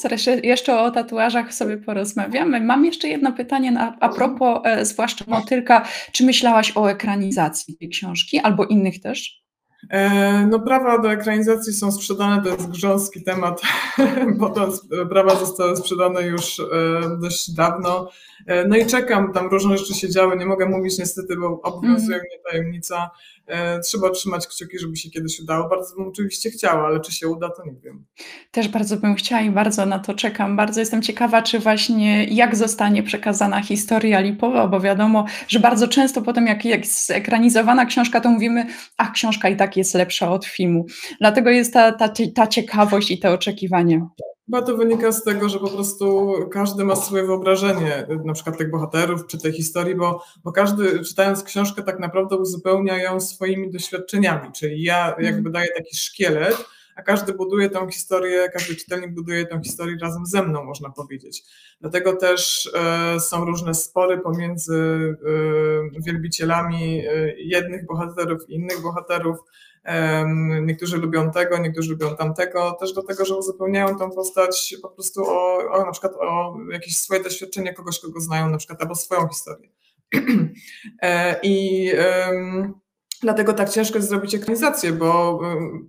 [SPEAKER 1] Zaraz jeszcze o tatuażach sobie porozmawiamy. Mam jeszcze jedno pytanie na, a propos e, zwłaszcza motylka. Czy myślałaś o ekranizacji tej książki albo innych też?
[SPEAKER 2] E, no prawa do ekranizacji są sprzedane, to jest grząski temat, bo to prawa zostały sprzedane już e, dość dawno. No i czekam, tam różne rzeczy się działy, nie mogę mówić niestety, bo obowiązuje mm. mnie tajemnica. Trzeba trzymać kciuki, żeby się kiedyś udało. Bardzo bym oczywiście chciała, ale czy się uda, to nie wiem.
[SPEAKER 1] Też bardzo bym chciała i bardzo na to czekam. Bardzo jestem ciekawa, czy właśnie jak zostanie przekazana historia Lipowa, bo wiadomo, że bardzo często potem jak jest ekranizowana książka, to mówimy, ach, książka i tak jest lepsza od filmu. Dlatego jest ta, ta, ta ciekawość i te oczekiwanie.
[SPEAKER 2] Chyba to wynika z tego, że po prostu każdy ma swoje wyobrażenie, na przykład tych bohaterów czy tej historii, bo, bo każdy czytając książkę tak naprawdę uzupełnia ją swoimi doświadczeniami, czyli ja jakby mhm. daję taki szkielet, a każdy buduje tę historię, każdy czytelnik buduje tę historię razem ze mną, można powiedzieć. Dlatego też e, są różne spory pomiędzy e, wielbicielami e, jednych bohaterów i innych bohaterów, Niektórzy lubią tego, niektórzy lubią tamtego, też do tego, że uzupełniają tą postać po prostu o, o na przykład o jakieś swoje doświadczenie kogoś, kogo znają na przykład, albo swoją historię. E, I um, dlatego tak ciężko jest zrobić ekranizację, bo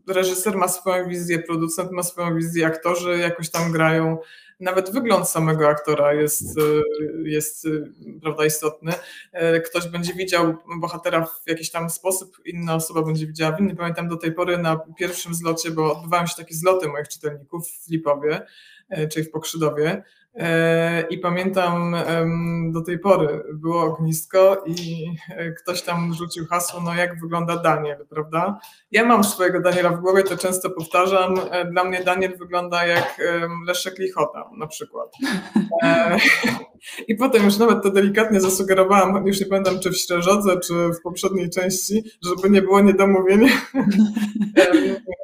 [SPEAKER 2] reżyser ma swoją wizję, producent ma swoją wizję, aktorzy jakoś tam grają nawet wygląd samego aktora jest, y, jest y, prawda, istotny. E, ktoś będzie widział bohatera w jakiś tam sposób, inna osoba będzie widziała w inny. Pamiętam do tej pory na pierwszym zlocie, bo odbywają się takie zloty moich czytelników w Lipowie, e, czyli w Pokrzydowie. E, I pamiętam do tej pory było ognisko i e, ktoś tam rzucił hasło, no jak wygląda Daniel, prawda? Ja mam swojego Daniela w głowie, to często powtarzam. E, dla mnie Daniel wygląda jak Leszek Lichota na przykład. I potem już nawet to delikatnie zasugerowałam, już nie pamiętam czy w Śreżodze, czy w poprzedniej części, żeby nie było niedomówień.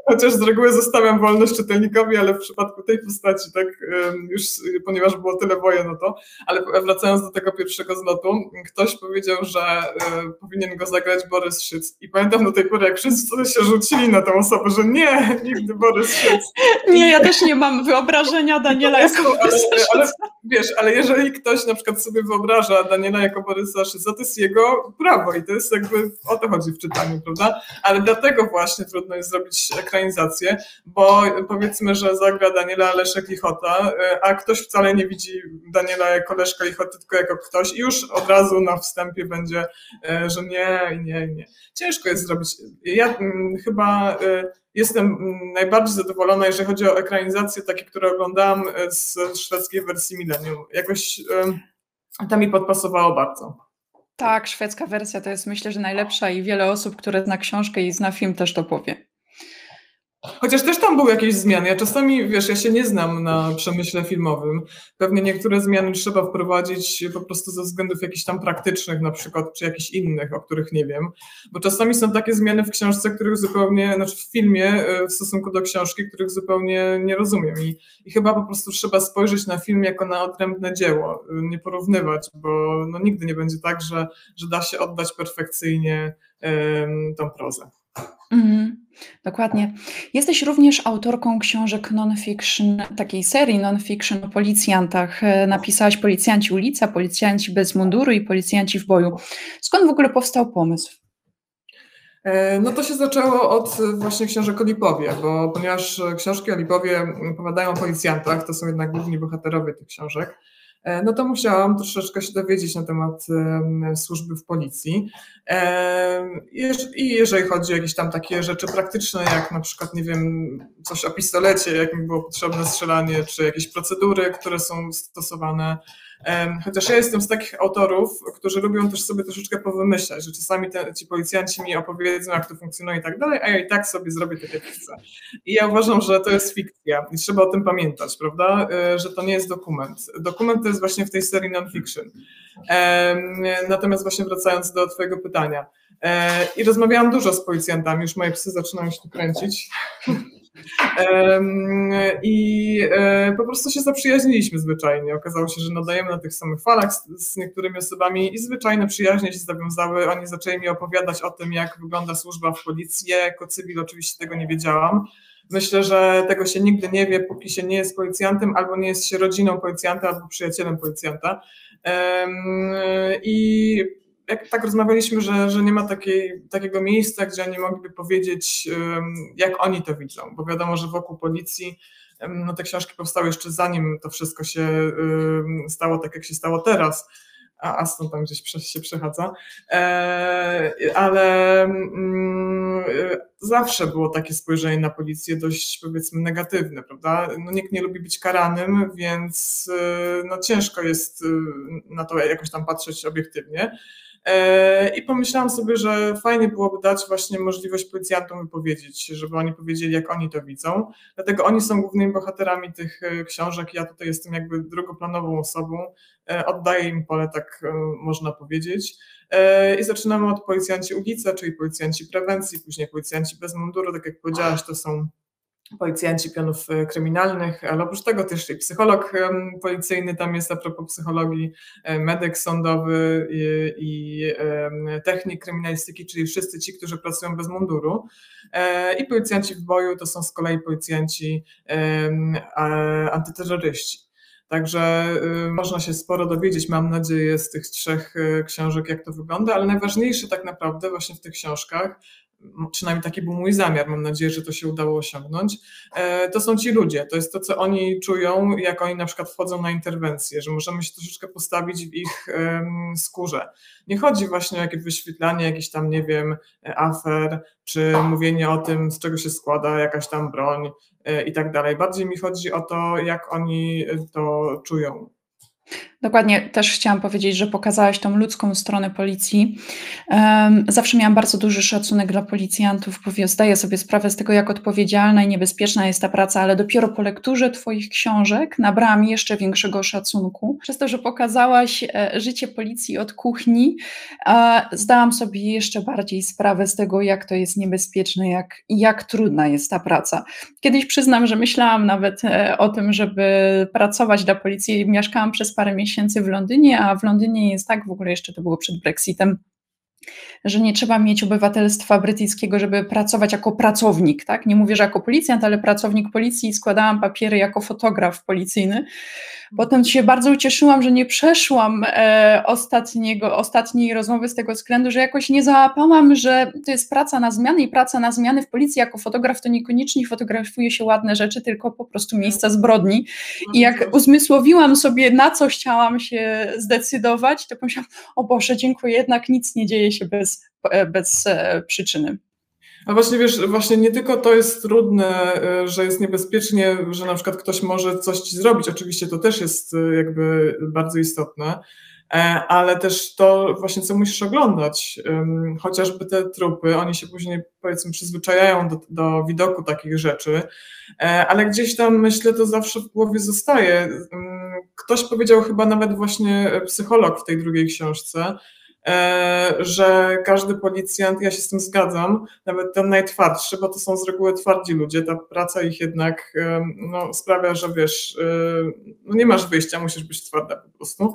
[SPEAKER 2] Chociaż z reguły zostawiam wolność czytelnikowi, ale w przypadku tej postaci, tak już ponieważ było tyle wojen o to, ale wracając do tego pierwszego zlotu, ktoś powiedział, że y, powinien go zagrać Borys Szyc. I pamiętam do tej pory, jak wszyscy się rzucili na tę osobę, że nie, nigdy Borys Szyc.
[SPEAKER 1] Nie, ja też nie mam wyobrażenia Daniela jako Borysa
[SPEAKER 2] ale, ale, wiesz, ale jeżeli ktoś na przykład sobie wyobraża Daniela jako Borysa Szyca, to jest jego prawo i to jest jakby, o to chodzi w czytaniu, prawda? Ale dlatego właśnie trudno jest zrobić ekranizację, bo powiedzmy, że zagra Daniela Leszek Lichota, y, a ktoś wcale nie widzi Daniela jako Leszka Lichoty, tylko jako ktoś i już od razu na wstępie będzie, y, że nie, nie, nie. Ciężko jest zrobić. Ja mm, chyba y, jestem mm, najbardziej zadowolona, jeżeli chodzi o ekranizację, takie, które oglądałam z szwedzkiej wersji Millennium. Jakoś to mi podpasowało bardzo.
[SPEAKER 1] Tak, szwedzka wersja to jest myślę, że najlepsza i wiele osób, które zna książkę i zna film też to powie.
[SPEAKER 2] Chociaż też tam były jakieś zmiany. Ja czasami, wiesz, ja się nie znam na przemyśle filmowym. Pewnie niektóre zmiany trzeba wprowadzić po prostu ze względów jakichś tam praktycznych na przykład, czy jakichś innych, o których nie wiem. Bo czasami są takie zmiany w książce, których zupełnie, znaczy w filmie e, w stosunku do książki, których zupełnie nie rozumiem. I, i chyba po prostu trzeba spojrzeć na film jako na odrębne dzieło, e, nie porównywać, bo no, nigdy nie będzie tak, że, że da się oddać perfekcyjnie tą prozę. Mhm.
[SPEAKER 1] Dokładnie. Jesteś również autorką książek non-fiction, takiej serii non-fiction o policjantach. E, napisałaś Policjanci ulica, Policjanci bez munduru i Policjanci w boju. Skąd w ogóle powstał pomysł?
[SPEAKER 2] E, no to się zaczęło od właśnie książek o Lipowie, bo ponieważ książki o Lipowie opowiadają o policjantach, to są jednak główni bohaterowie tych książek, no to musiałam troszeczkę się dowiedzieć na temat służby w policji. E, I jeżeli chodzi o jakieś tam takie rzeczy praktyczne, jak na przykład, nie wiem, coś o pistolecie, jak mi było potrzebne strzelanie, czy jakieś procedury, które są stosowane, Chociaż ja jestem z takich autorów, którzy lubią też sobie troszeczkę powymyślać, że czasami te, ci policjanci mi opowiedzą, jak to funkcjonuje i tak dalej, a ja i tak sobie zrobię tak, jak chcę. I ja uważam, że to jest fikcja i trzeba o tym pamiętać, prawda, e, że to nie jest dokument. Dokument to jest właśnie w tej serii non-fiction. Natomiast właśnie wracając do Twojego pytania. E, I rozmawiałam dużo z policjantami, już moje psy zaczynają się kręcić. I e, po prostu się zaprzyjaźniliśmy zwyczajnie. Okazało się, że nadajemy na tych samych falach z, niektórymi osobami i zwyczajne przyjaźnie się zawiązały. Oni zaczęli mi opowiadać o tym, jak wygląda służba w policji. Ja jako cywil oczywiście tego nie wiedziałam. Myślę, że tego się nigdy nie wie, póki się nie jest policjantem, albo nie jest się rodziną policjanta, albo przyjacielem policjanta. I jak tak rozmawialiśmy, że, że nie ma takiej, takiego miejsca, gdzie oni mogliby powiedzieć, jak oni to widzą, bo wiadomo, że wokół policji no te książki powstały jeszcze zanim to wszystko się stało tak, jak się stało teraz, a Aston tam gdzieś się przechadza, e, ale zawsze było takie spojrzenie na policję dość powiedzmy negatywne, prawda? No, nikt nie lubi być karanym, więc y, no, ciężko jest y, na to jakoś tam patrzeć obiektywnie. E, I pomyślałam sobie, że fajnie byłoby dać właśnie możliwość policjantom wypowiedzieć, żeby oni powiedzieli, jak oni to widzą. Dlatego oni są głównymi bohaterami tych e, książek. Ja tutaj jestem jakby drugoplanową osobą. E, oddaję im pole, tak można powiedzieć. I zaczynamy od policjanci ulicy, czyli policjanci prewencji, później policjanci bez munduru. Tak jak powiedziałaś, to są policjanci pionów e, kryminalnych, ale oprócz tego też i psycholog policyjny tam jest a propos psychologii, e, medyk sądowy i, i technik kryminalistyki, czyli wszyscy ci, którzy pracują bez munduru. E, I policjanci w boju to są z kolei policjanci antyterroryści. Także można się sporo dowiedzieć, mam nadzieję, z tych trzech książek, jak to wygląda, ale najważniejsze tak naprawdę właśnie w tych książkach przynajmniej taki był mój zamiar, mam nadzieję, że to się udało osiągnąć, e, to są ci ludzie, to jest to, co oni czują, jak oni na przykład wchodzą na interwencję, że możemy się troszeczkę postawić w ich skórze. Nie chodzi właśnie o jakieś wyświetlanie jakichś tam, nie wiem, afer, czy mówienie o tym, z czego się składa jakaś tam broń e, i tak dalej. Bardziej mi chodzi o to, jak oni to czują.
[SPEAKER 1] Dokładnie też chciałam powiedzieć, że pokazałaś tą ludzką stronę policji. Zawsze miałam bardzo duży szacunek dla policjantów, bo zdaję sobie sprawę z tego, jak odpowiedzialna i niebezpieczna jest ta praca, ale dopiero po lekturze Twoich książek nabrałam jeszcze większego szacunku. Przez to, że pokazałaś e, życie policji od kuchni, zdałam sobie jeszcze bardziej sprawę z tego, jak to jest niebezpieczne, jak, jak trudna jest ta praca. Kiedyś przyznam, że myślałam nawet e, o tym, żeby pracować dla policji. Mieszkałam przez parę miesięcy miesięcy w Londynie, a w Londynie jest tak, w ogóle jeszcze to było przed Brexitem, że nie trzeba mieć obywatelstwa brytyjskiego, żeby pracować jako pracownik, tak? Nie mówię, że jako policjant, ale pracownik policji, składałam papiery jako fotograf policyjny. Potem się bardzo ucieszyłam, że nie przeszłam e, ostatniego, ostatniej rozmowy z tego względu, że jakoś nie załapałam, że to jest praca na zmiany i praca na zmiany w policji jako fotograf to niekoniecznie fotografuje się ładne rzeczy, tylko po prostu miejsca zbrodni. I jak uzmysłowiłam sobie, na co chciałam się zdecydować, to pomyślałam, o Boże, dziękuję, jednak nic nie dzieje się bez, bez e, przyczyny.
[SPEAKER 2] A właśnie wiesz, właśnie nie tylko to jest trudne, e, że jest niebezpiecznie, że na przykład ktoś może coś ci zrobić, oczywiście to też jest jakby bardzo istotne, ale też to właśnie, co musisz oglądać, chociażby te trupy, oni się później powiedzmy przyzwyczajają do, do widoku takich rzeczy, ale gdzieś tam myślę, to zawsze w głowie zostaje. Ktoś powiedział chyba nawet właśnie psycholog w tej drugiej książce, E, że każdy policjant, ja się z tym zgadzam, nawet ten najtwardszy, bo to są z reguły twardzi ludzie, ta praca ich jednak e, no, sprawia, że wiesz, e, no nie masz wyjścia, musisz być twarda po prostu,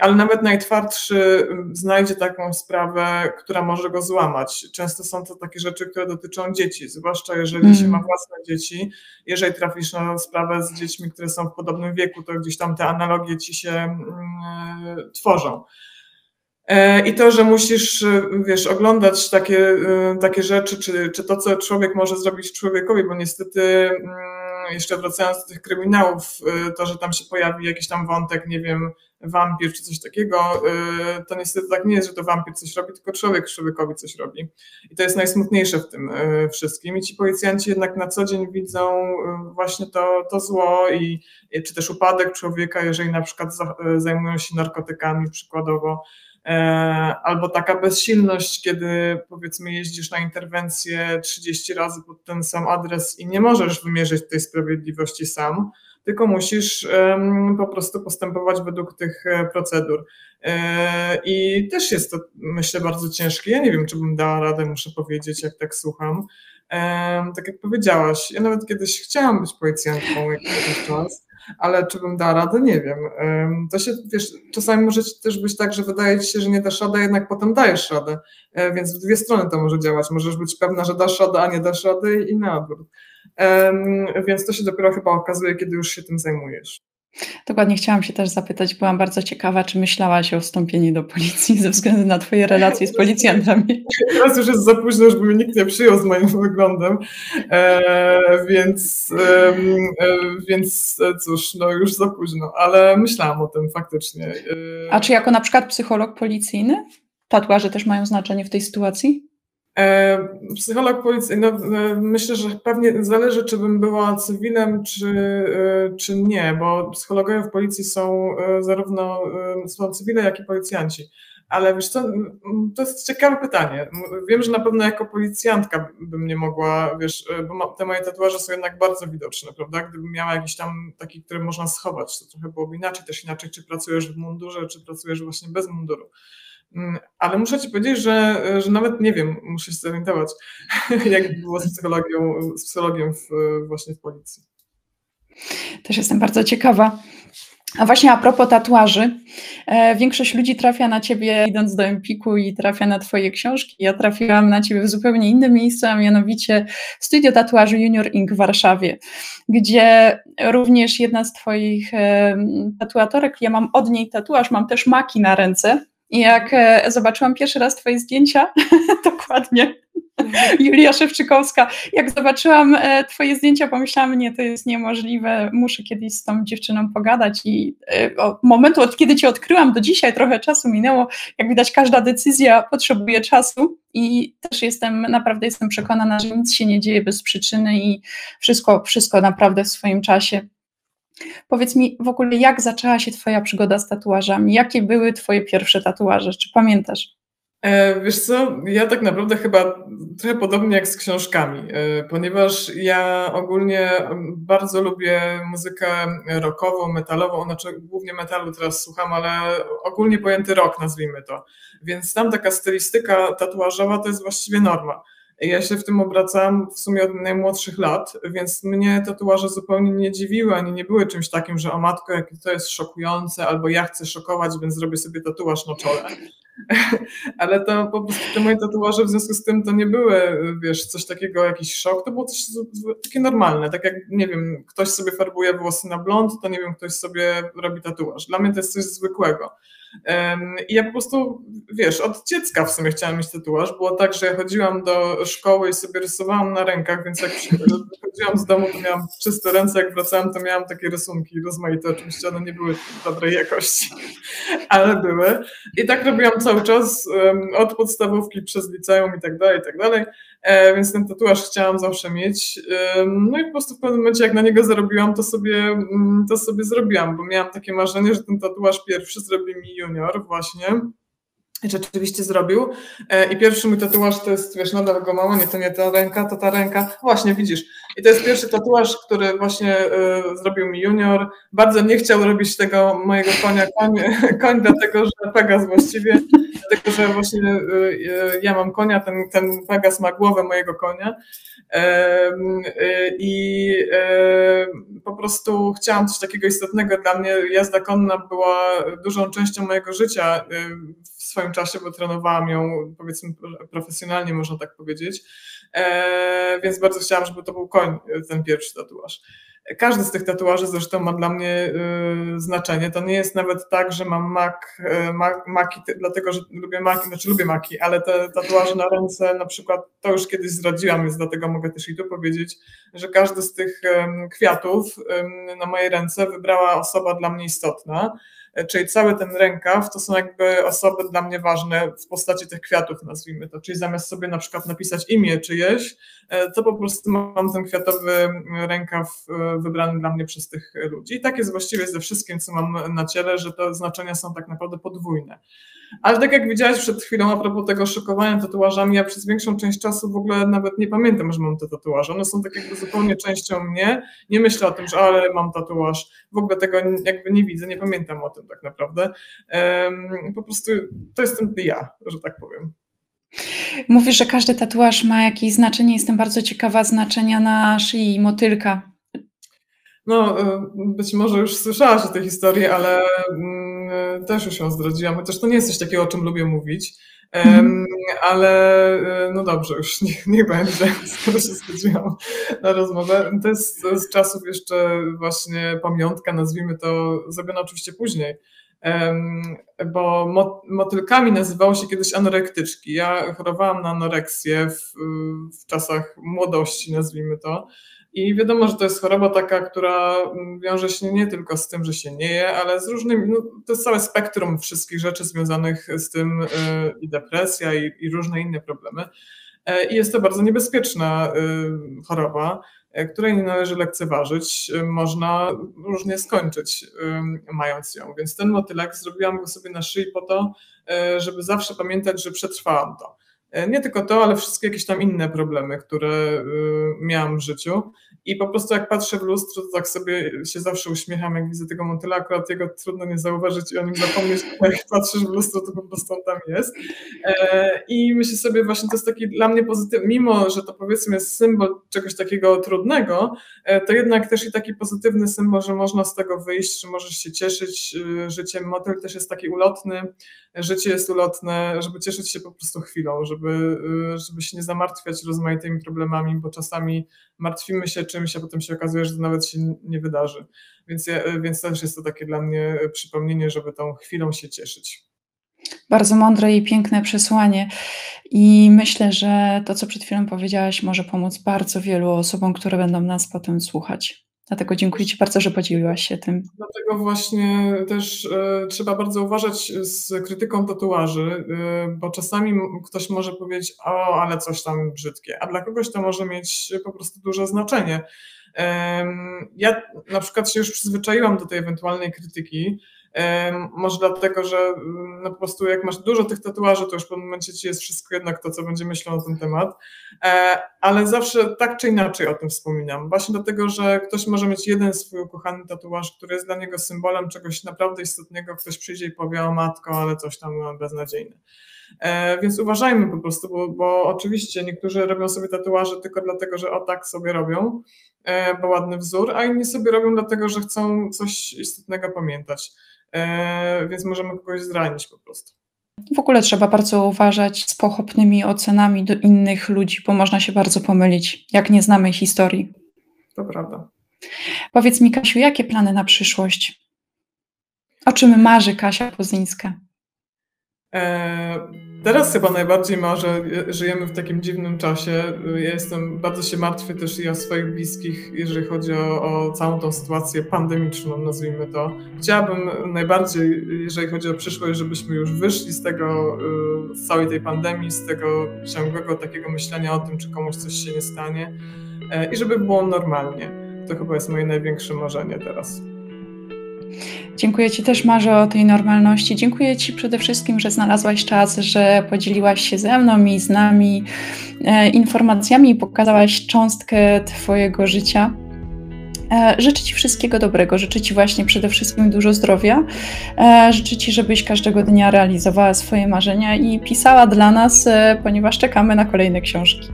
[SPEAKER 2] ale nawet najtwardszy znajdzie taką sprawę, która może go złamać. Często są to takie rzeczy, które dotyczą dzieci, zwłaszcza jeżeli mm. się ma własne dzieci. Jeżeli trafisz na sprawę z dziećmi, które są w podobnym wieku, to gdzieś tam te analogie ci się mm, tworzą. E, I to, że musisz, e, wiesz, oglądać takie, e, takie rzeczy, czy, czy to, co człowiek może zrobić człowiekowi, bo niestety mm, jeszcze wracając do tych kryminałów, to, że tam się pojawi jakiś tam wątek, nie wiem, wampir czy coś takiego, to niestety tak nie jest, że to wampir coś robi, tylko człowiek człowiekowi coś robi. I to jest najsmutniejsze w tym wszystkim. I ci policjanci jednak na co dzień widzą właśnie to, to zło i czy też upadek człowieka, jeżeli na przykład zajmują się narkotykami przykładowo, E, albo taka bezsilność, kiedy powiedzmy jeździsz na interwencję 30 razy pod ten sam adres i nie możesz wymierzyć tej sprawiedliwości sam, tylko musisz po prostu postępować według tych e, procedur. E, I też jest to, myślę, bardzo ciężkie. Ja nie wiem, czy bym dała radę, muszę powiedzieć, jak tak słucham. Tak jak powiedziałaś, ja nawet kiedyś chciałam być policjantką jakiś czas ale czy bym dała radę, nie wiem. To się, wiesz, czasami może też być tak, że wydaje ci się, że nie dasz rady, a jednak potem dajesz radę, e, więc w dwie strony to może działać. Możesz być pewna, że dasz radę, a nie dasz rady i na odwrót. Więc to się dopiero chyba okazuje, kiedy już się tym zajmujesz.
[SPEAKER 1] Dokładnie chciałam się też zapytać, byłam bardzo ciekawa, czy myślałaś o wstąpieniu do policji ze względu na Twoje relacje z policjantami?
[SPEAKER 2] Teraz już jest za późno, już mnie nikt nie przyjął z moim wyglądem, e, więc, e, więc cóż, no już za późno, ale myślałam o tym faktycznie.
[SPEAKER 1] E, A czy jako na przykład psycholog policyjny? Tatuaże też mają znaczenie w tej sytuacji?
[SPEAKER 2] E, psycholog policyjny, no, e, myślę, że pewnie zależy, czy bym była cywilem, czy, e, czy nie, bo psychologowie w policji są zarówno są cywile, jak i policjanci. Ale wiesz co, to jest ciekawe pytanie. Wiem, że na pewno jako policjantka bym nie mogła, wiesz, bo te moje tatuaże są jednak bardzo widoczne, prawda? Gdybym miała jakiś tam taki, który można schować, to trochę byłoby inaczej. Też inaczej, czy pracujesz w mundurze, czy pracujesz właśnie bez munduru. Mm, ale muszę Ci powiedzieć, że, że nawet nie wiem, muszę się zorientować, jak było z psychologią, z w, właśnie w policji.
[SPEAKER 1] Też jestem bardzo ciekawa. A właśnie a propos tatuaży, e, większość ludzi trafia na ciebie idąc do Empiku i trafia na twoje książki. Ja trafiłam na ciebie w zupełnie innym miejscu, a mianowicie Studio Tatuaży Junior Inc. w Warszawie, gdzie również jedna z twoich e, tatuatorek, ja mam od niej tatuaż, mam też maki na ręce, i jak e, zobaczyłam pierwszy raz Twoje zdjęcia, dokładnie, Julia Szewczykowska, jak zobaczyłam e, Twoje zdjęcia, pomyślałam, nie, to jest niemożliwe, muszę kiedyś z tą dziewczyną pogadać. I e, od momentu, od kiedy Cię odkryłam do dzisiaj, trochę czasu minęło. Jak widać, każda decyzja potrzebuje czasu i też jestem, naprawdę jestem przekonana, że nic się nie dzieje bez przyczyny i wszystko, wszystko naprawdę w swoim czasie. Powiedz mi w ogóle, jak zaczęła się Twoja przygoda z tatuażami? Jakie były Twoje pierwsze tatuaże? Czy pamiętasz?
[SPEAKER 2] E, wiesz co, ja tak naprawdę chyba trochę podobnie jak z książkami, e, ponieważ ja ogólnie bardzo lubię muzykę rockową, metalową, znaczy głównie metalu teraz słucham, ale ogólnie pojęty rock nazwijmy to. Więc tam taka stylistyka tatuażowa to jest właściwie norma. Ja się w tym obracałam w sumie od najmłodszych lat, więc mnie tatuaże zupełnie nie dziwiły, ani nie były czymś takim, że o matko, jakie to jest szokujące, albo ja chcę szokować, więc zrobię sobie tatuaż na czole. Ale to po prostu te moje tatuaże w związku z tym to nie były, wiesz, coś takiego, jakiś szok, to było coś takie normalne. Tak jak, nie wiem, ktoś sobie farbuje włosy na blond, to nie wiem, ktoś sobie robi tatuaż. Dla mnie to jest coś zwykłego. I ja po prostu, wiesz, od dziecka w sumie chciałam mieć tatuaż. Było tak, że ja chodziłam do szkoły i sobie rysowałam na rękach, więc jak wychodziłam z domu, to miałam czyste ręce, jak wracałam, to miałam takie rysunki rozmaite. Oczywiście one nie były dobrej jakości, ale były. I tak robiłam cały czas, od podstawówki przez liceum i tak dalej, i tak dalej. E, więc ten tatuaż chciałam zawsze mieć. No i po prostu w pewnym momencie, jak na niego zarobiłam, to sobie, mm, to sobie zrobiłam, bo miałam takie marzenie, że ten tatuaż pierwszy zrobi mi junior właśnie rzeczywiście zrobił. E, I pierwszy mój tatuaż to jest, wiesz, nadal go mam, nie to nie ta ręka, to ta ręka. Właśnie, widzisz. I to jest pierwszy tatuaż, który właśnie y, zrobił mi junior. Bardzo nie chciał robić tego mojego konia koń, koń dlatego że Pegas właściwie, dlatego że właśnie y, y, ja mam konia, ten, ten Pegas ma głowę mojego konia. I po prostu chciałam coś takiego istotnego dla mnie. Jazda konna była dużą częścią mojego życia swoim czasie, bo trenowałam ją powiedzmy profesjonalnie, można tak powiedzieć. E, więc bardzo chciałam, żeby to był koń, ten pierwszy tatuaż. Każdy z tych tatuaży zresztą ma dla mnie y, znaczenie. To nie jest nawet tak, że mam mak, y, mak, maki, dlatego że lubię maki, znaczy lubię maki, ale te tatuaże na ręce na przykład, to już kiedyś zdradziłam, więc dlatego mogę też i tu powiedzieć, że każdy z tych kwiatów na mojej ręce wybrała osoba dla mnie istotna czyli cały ten rękaw to są jakby osoby dla mnie ważne w postaci tych kwiatów, nazwijmy to. Czyli zamiast sobie na przykład napisać imię czyjeś, e, to po prostu mam ten kwiatowy rękaw e, wybrany dla mnie przez tych ludzi. I tak jest właściwie ze wszystkim, co mam na ciele, że te znaczenia są tak naprawdę podwójne. Ale tak jak widziałeś przed chwilą, a propos tego szokowania tatuażami, ja przez większą część czasu w ogóle nawet nie pamiętam, że mam te tatuaże. One są tak jakby zupełnie częścią mnie. Nie myślę o tym, że ale mam tatuaż. W ogóle tego jakby nie widzę, nie pamiętam o tym tak naprawdę. Po prostu to jestem ja, że tak powiem.
[SPEAKER 1] Mówisz, że każdy tatuaż ma jakieś znaczenie. Jestem bardzo ciekawa znaczenia na szyi motylka.
[SPEAKER 2] No, być może już słyszałaś o tej historii, ale mm, też już ją zdradziłam, chociaż to nie jest coś takiego, o czym lubię mówić. Mm. Ale e, no dobrze, już niech, niech będzie, skoro się zgodziłam na rozmowę. To jest z czasów jeszcze właśnie pamiątka, nazwijmy to, zrobione oczywiście później, bo motylkami nazywało się kiedyś anorektyczki. Ja chorowałam na anoreksję w, w czasach młodości, nazwijmy to. I wiadomo, że to jest choroba taka, która mm, wiąże się nie tylko z tym, że się nie je, ale z różnymi, no, to jest całe spektrum wszystkich rzeczy związanych z tym y, i depresja i, i różne inne problemy. E, I jest to bardzo niebezpieczna y, choroba, e, której nie należy lekceważyć. Można różnie skończyć, mając ją. Więc ten motylek zrobiłam go sobie na szyi po to, żeby zawsze pamiętać, że przetrwałam to. E, nie tylko to, ale wszystkie jakieś tam inne problemy, które y, miałam w życiu. I po prostu jak patrzę w lustro, to tak sobie się zawsze uśmiecham, jak widzę tego motyla, akurat jego trudno nie zauważyć i o nim zapomnieć, jak patrzysz w lustro, to po prostu on tam jest. E, I myślę sobie właśnie, to jest taki dla mnie pozytywny, mimo że to powiedzmy jest symbol czegoś takiego trudnego, e, to jednak też i taki pozytywny symbol, że można z tego wyjść, że możesz się cieszyć y, życiem. Motyl też jest taki ulotny, życie jest ulotne, żeby cieszyć się po prostu chwilą, żeby, żeby się nie zamartwiać rozmaitymi problemami, bo czasami martwimy się czymś, a potem się okazuje, że to nawet się nie wydarzy. Więc, ja, więc też jest to takie dla mnie przypomnienie, żeby tą chwilą się cieszyć.
[SPEAKER 1] Bardzo mądre i piękne przesłanie. I myślę, że to, co przed chwilą powiedziałaś, może pomóc bardzo wielu osobom, które będą nas potem słuchać. Dlatego dziękuję Ci bardzo, że podzieliłaś się tym.
[SPEAKER 2] Dlatego właśnie też e, trzeba bardzo uważać z krytyką tatuaży, e, bo czasami ktoś może powiedzieć, o, ale coś tam brzydkie, a dla kogoś to może mieć po prostu duże znaczenie. E, ja na przykład się już przyzwyczaiłam do tej ewentualnej krytyki, może dlatego, że mm, no po prostu jak masz dużo tych tatuaży, to już w pewnym momencie ci jest wszystko jednak to, co będzie myślał na ten temat. E, ale zawsze tak czy inaczej o tym wspominam. Właśnie dlatego, że ktoś może mieć jeden swój ukochany tatuaż, który jest dla niego symbolem czegoś naprawdę istotnego. Ktoś przyjdzie i powie o matko, ale coś tam no, beznadziejne. E, więc uważajmy po prostu, bo, bo oczywiście niektórzy robią sobie tatuaże tylko dlatego, że o tak sobie robią, e, bo ładny wzór, a inni sobie robią dlatego, że chcą coś istotnego pamiętać. E, więc możemy kogoś zranić po prostu.
[SPEAKER 1] W ogóle trzeba bardzo uważać z pochopnymi ocenami do innych ludzi, bo można się bardzo pomylić, jak nie znamy historii.
[SPEAKER 2] To prawda.
[SPEAKER 1] Powiedz mi, Kasiu, jakie plany na przyszłość? O czym marzy Kasia Pozyńska?
[SPEAKER 2] E, teraz chyba najbardziej marzę, żyjemy w takim dziwnym czasie. Ja jestem, bardzo się martwię też i o swoich bliskich, jeżeli chodzi o, o całą tą sytuację pandemiczną, nazwijmy to. Chciałabym najbardziej, jeżeli chodzi o przyszłość, żebyśmy już wyszli z tego, y, z całej tej pandemii, z tego ciągłego takiego myślenia o tym, czy komuś coś się nie stanie e, i żeby było normalnie. To chyba jest moje największe marzenie teraz.
[SPEAKER 1] Dziękuję Ci też, Marze, o tej normalności. Dziękuję Ci przede wszystkim, że znalazłaś czas, że podzieliłaś się ze mną i z nami e, informacjami i pokazałaś cząstkę Twojego życia. E, życzę Ci wszystkiego dobrego, życzę Ci właśnie przede wszystkim dużo zdrowia. E, życzę Ci, żebyś każdego dnia realizowała swoje marzenia i pisała dla nas, ponieważ czekamy na kolejne książki.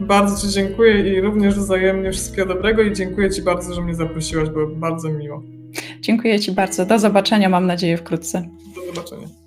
[SPEAKER 2] Bardzo Ci dziękuję i również wzajemnie wszystkiego dobrego i dziękuję Ci bardzo, że mnie zaprosiłaś, było bardzo miło.
[SPEAKER 1] Dziękuję Ci bardzo. Do zobaczenia, mam nadzieję, wkrótce.
[SPEAKER 2] Do zobaczenia.